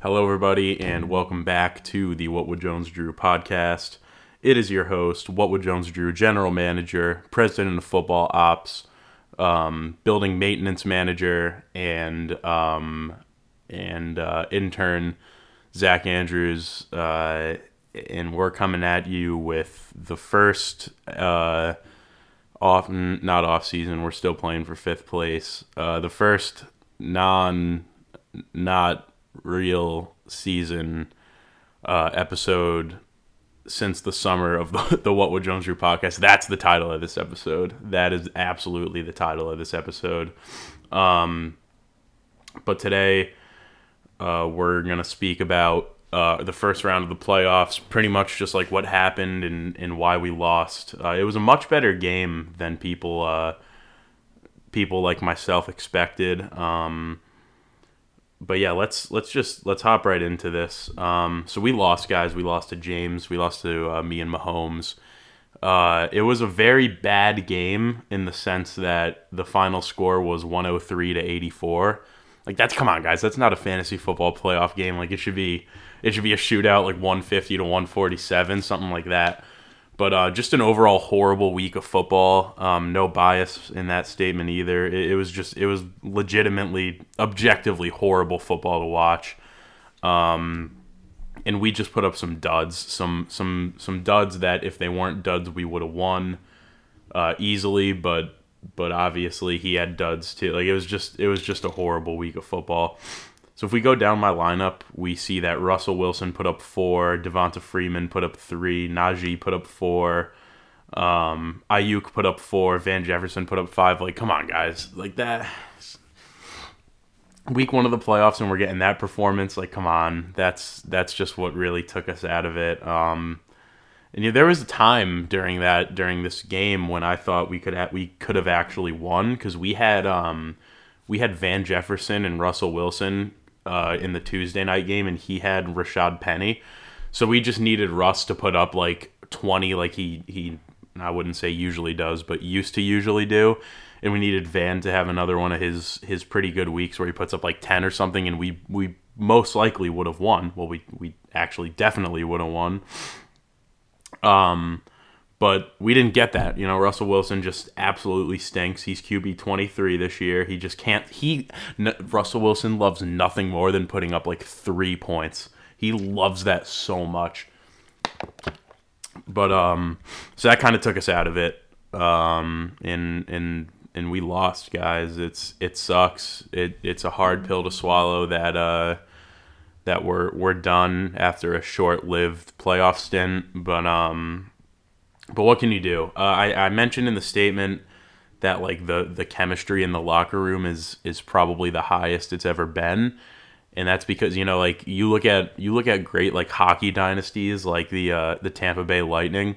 Hello, everybody, and welcome back to the What Would Jones Drew podcast. It is your host, What Would Jones Drew, general manager, president of football ops, um, building maintenance manager, and um, and uh, intern Zach Andrews. Uh, and we're coming at you with the first uh, off, not off season. We're still playing for fifth place. Uh, the first non, not real season uh, episode since the summer of the, the What Would Jones Do podcast. That's the title of this episode. That is absolutely the title of this episode. Um, but today uh, we're gonna speak about uh, the first round of the playoffs, pretty much just like what happened and, and why we lost. Uh, it was a much better game than people uh, people like myself expected. Um, but yeah, let's let's just let's hop right into this. Um, so we lost, guys. We lost to James. We lost to uh, me and Mahomes. Uh, it was a very bad game in the sense that the final score was 103 to 84. Like that's come on, guys. That's not a fantasy football playoff game. Like it should be it should be a shootout, like 150 to 147, something like that. But uh, just an overall horrible week of football. Um, no bias in that statement either. It, it, was just it was legitimately, objectively horrible football to watch. Um, and we just put up some duds, some some some duds that if they weren't duds, we would have won uh, easily. But but obviously he had duds too. Like it was just it was just a horrible week of football. So if we go down my lineup, we see that Russell Wilson put up four, Devonta Freeman put up three, Najee put up four, um, Aiyuk put up four, Van Jefferson put up five. Like, come on, guys, like that. Week one of the playoffs, and we're getting that performance. Like, come on, that's that's just what really took us out of it. Um, and yeah, there was a time during that during this game when I thought we could we could have actually won because we had um, we had Van Jefferson and Russell Wilson uh, in the Tuesday night game, and he had Rashad Penny. So we just needed Russ to put up like 20, like he he I wouldn't say usually does, but used to usually do. And we needed Van to have another one of his his pretty good weeks where he puts up like 10 or something, and we we most likely would have won. Well, we we actually definitely would have won. Um, but we didn't get that. You know, Russell Wilson just absolutely stinks. He's QB 23 this year. He just can't. He n- Russell Wilson loves nothing more than putting up like three points. He loves that so much. But um, so that kind of took us out of it. Um, and and and we lost, guys. It's it sucks. It it's a hard pill to swallow that uh that we're we're done after a short-lived playoff stint. But um but what can you do? Uh, I, I mentioned in the statement that like the the chemistry in the locker room is is probably the highest it's ever been. And that's because you know like you look at you look at great like hockey dynasties like the uh, the Tampa Bay Lightning.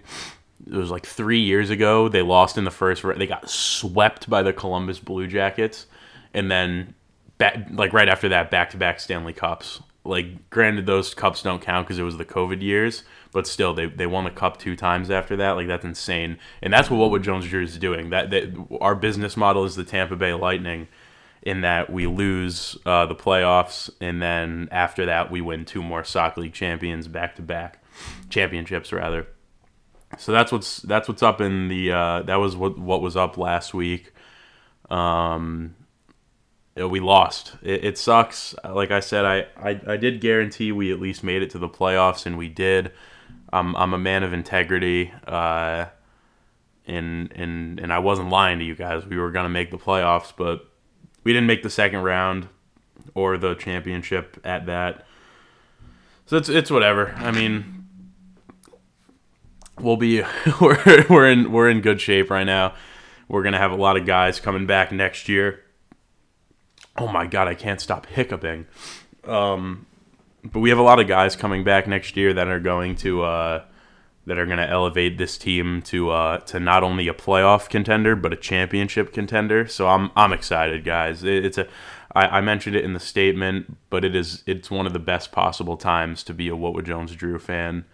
It was like 3 years ago they lost in the first they got swept by the Columbus Blue Jackets. And then back, like right after that back to back Stanley Cups. Like granted those cups don't count because it was the COVID years but still they, they won the cup two times after that. Like that's insane. And that's what what Jones Drew is doing. That, that our business model is the Tampa Bay Lightning in that we lose uh, the playoffs and then after that we win two more soccer league champions back to back championships rather. So that's what's that's what's up in the uh, that was what what was up last week. Um we lost it, it sucks like i said I, I i did guarantee we at least made it to the playoffs and we did I'm I'm a man of integrity, uh, and and and I wasn't lying to you guys. We were gonna make the playoffs, but we didn't make the second round or the championship at that. So it's it's whatever. I mean, we'll be we're we're in we're in good shape right now. We're gonna have a lot of guys coming back next year. Oh my god, I can't stop hiccuping. Um, but we have a lot of guys coming back next year that are going to uh, that are going to elevate this team to uh, to not only a playoff contender but a championship contender. So I'm I'm excited, guys. It, it's a I, I mentioned it in the statement, but it is it's one of the best possible times to be a What Would Jones Drew fan.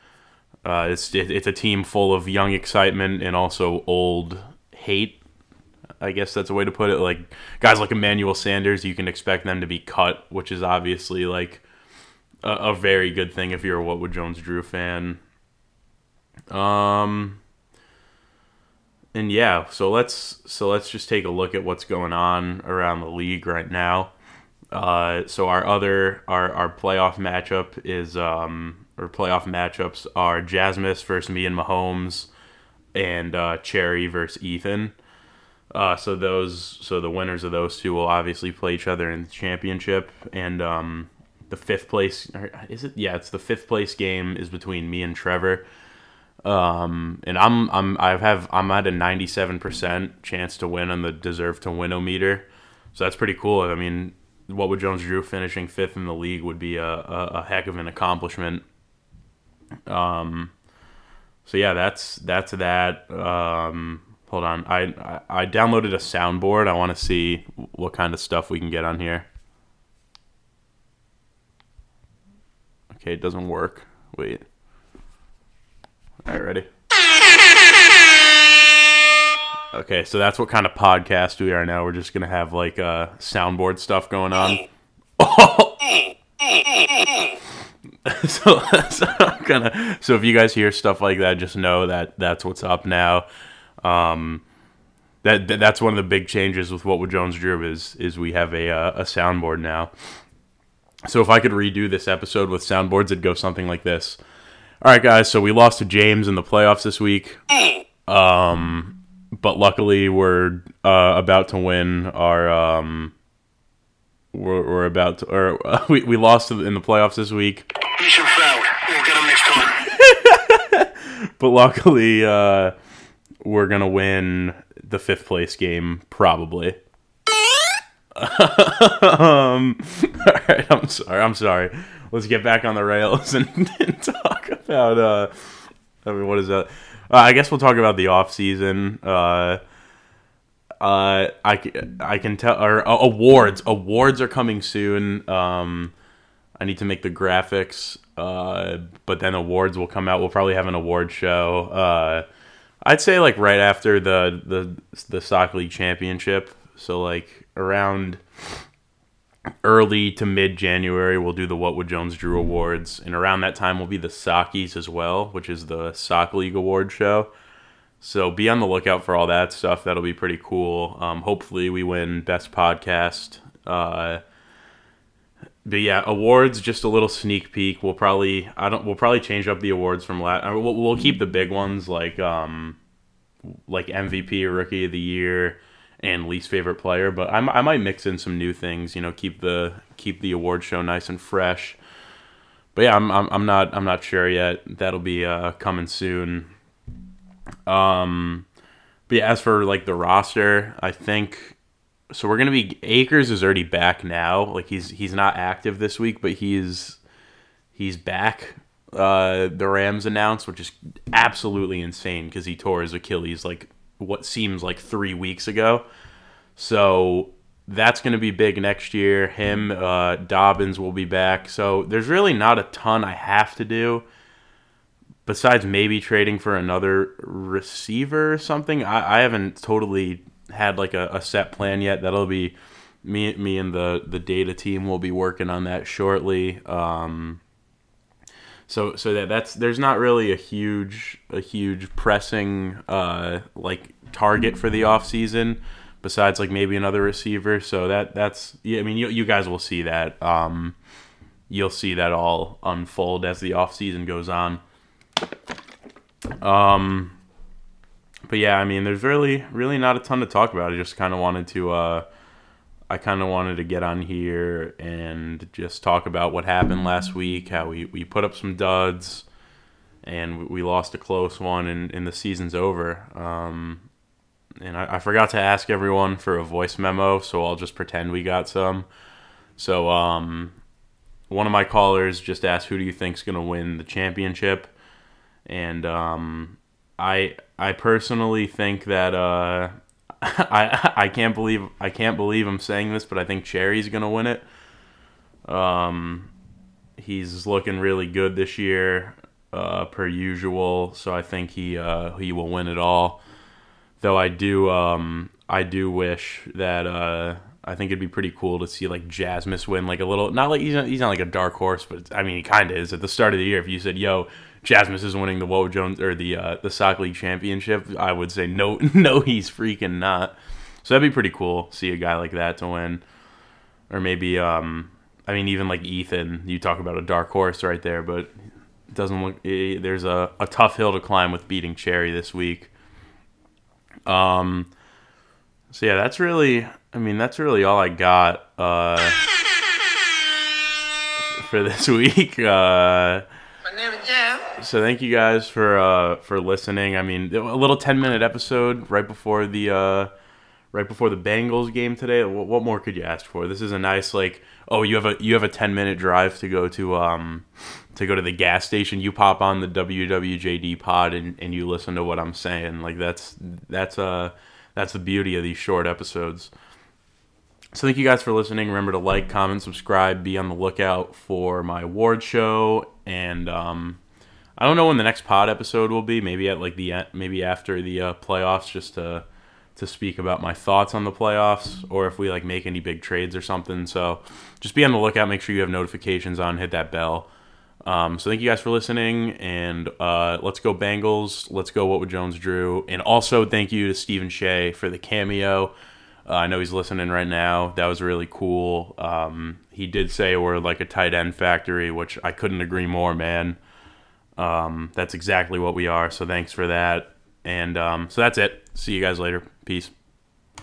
Uh, it's it, it's a team full of young excitement and also old hate. I guess that's a way to put it. Like guys like Emmanuel Sanders, you can expect them to be cut, which is obviously like a, a very good thing if you're a What Would Jones Drew fan. Um, and yeah, so let's so let's just take a look at what's going on around the league right now. Uh, so our other our our playoff matchup is um or playoff matchups are Jasmus versus me and Mahomes, and uh, Cherry versus Ethan. Uh, so those so the winners of those two will obviously play each other in the championship, and um, the fifth place is it? Yeah, it's the fifth place game is between me and Trevor. Um, and I'm I'm I have I'm at a 97% chance to win on the deserve to win meter. So that's pretty cool. I mean, what would Jones Drew finishing fifth in the league would be a, a, a heck of an accomplishment. Um, so yeah, that's that's that. Um, hold on, I, I downloaded a soundboard. I want to see what kind of stuff we can get on here. Okay, it doesn't work. Wait. All right, ready? Okay, so that's what kind of podcast we are now. We're just gonna have like uh, soundboard stuff going on. so, so. So if you guys hear stuff like that, just know that that's what's up now. Um, that, that that's one of the big changes with what Jones Drew is is we have a uh, a soundboard now. So if I could redo this episode with soundboards, it'd go something like this. All right, guys. So we lost to James in the playoffs this week. Um, but luckily we're uh, about to win our. Um, we're, we're about to, or uh, we we lost in the playoffs this week. Mission failed. We'll get them next time. but luckily, uh, we're gonna win the fifth place game probably. um, all right, I'm sorry. I'm sorry let's get back on the rails and, and talk about. Uh, I mean, what is that? Uh, I guess we'll talk about the off season. Uh, uh, I, I can tell or uh, awards awards are coming soon. Um, I need to make the graphics, uh, but then awards will come out. We'll probably have an award show. Uh, I'd say like right after the the the soccer league championship. So like around early to mid January, we'll do the What Would Jones Drew Awards, and around that time will be the Sockies as well, which is the Soccer League Award show. So be on the lookout for all that stuff. That'll be pretty cool. Um, hopefully, we win Best Podcast. Uh, but yeah, awards. Just a little sneak peek. We'll probably I don't. We'll probably change up the awards from last. We'll, we'll keep the big ones like um, like MVP Rookie of the Year and least favorite player, but I, I might mix in some new things. You know, keep the keep the award show nice and fresh. But yeah, I'm I'm, I'm not I'm not sure yet. That'll be uh, coming soon. Um, but yeah, as for like the roster, I think so. We're gonna be Akers is already back now. Like he's he's not active this week, but he's he's back. Uh, the Rams announced, which is absolutely insane because he tore his Achilles like what seems like three weeks ago. So that's going to be big next year. Him, uh, Dobbins will be back. So there's really not a ton I have to do besides maybe trading for another receiver or something. I, I haven't totally had like a, a set plan yet. That'll be me, me and the, the data team will be working on that shortly. Um, so so that that's there's not really a huge a huge pressing uh, like target for the off season besides like maybe another receiver. So that that's yeah. I mean you you guys will see that. Um, you'll see that all unfold as the off season goes on. Um, but yeah, I mean, there's really really not a ton to talk about. I just kind of wanted to. Uh, I kind of wanted to get on here and just talk about what happened last week, how we, we put up some duds and we lost a close one and, and the season's over. Um, and I, I, forgot to ask everyone for a voice memo, so I'll just pretend we got some. So um, one of my callers just asked, "Who do you think's going to win the championship?" And um, I I personally think that uh, I I can't believe I can't believe I'm saying this, but I think Cherry's gonna win it. Um, he's looking really good this year, uh, per usual. So I think he uh, he will win it all. Though I do um, I do wish that uh, I think it'd be pretty cool to see like Jasmus win like a little. Not like he's not, he's not like a dark horse, but I mean he kind of is. At the start of the year, if you said, "Yo, Jasmus is winning the Woe Jones or the uh, the Sock League championship," I would say no, no, he's freaking not. So that'd be pretty cool. See a guy like that to win, or maybe um, I mean even like Ethan. You talk about a dark horse right there, but it doesn't look. eh, there's a, a tough hill to climb with beating Cherry this week. Um. So yeah, that's really. I mean, that's really all I got uh, for this week. Uh, My name is Jam. So thank you guys for uh, for listening. I mean, a little ten minute episode right before the uh, right before the Bengals game today. What, what more could you ask for? This is a nice like. Oh, you have a you have a ten minute drive to go to um to go to the gas station. You pop on the WWJD pod and, and you listen to what I'm saying. Like that's that's uh that's the beauty of these short episodes. So thank you guys for listening. Remember to like, comment, subscribe. Be on the lookout for my award show, and um, I don't know when the next pod episode will be. Maybe at like the maybe after the uh, playoffs, just to to speak about my thoughts on the playoffs, or if we like make any big trades or something. So just be on the lookout. Make sure you have notifications on. Hit that bell. Um, so thank you guys for listening, and uh, let's go Bengals. Let's go. What would Jones drew? And also thank you to Stephen Shea for the cameo. Uh, I know he's listening right now. That was really cool. Um, he did say we're like a tight end factory, which I couldn't agree more, man. Um, that's exactly what we are. So thanks for that. And um, so that's it. See you guys later. Peace.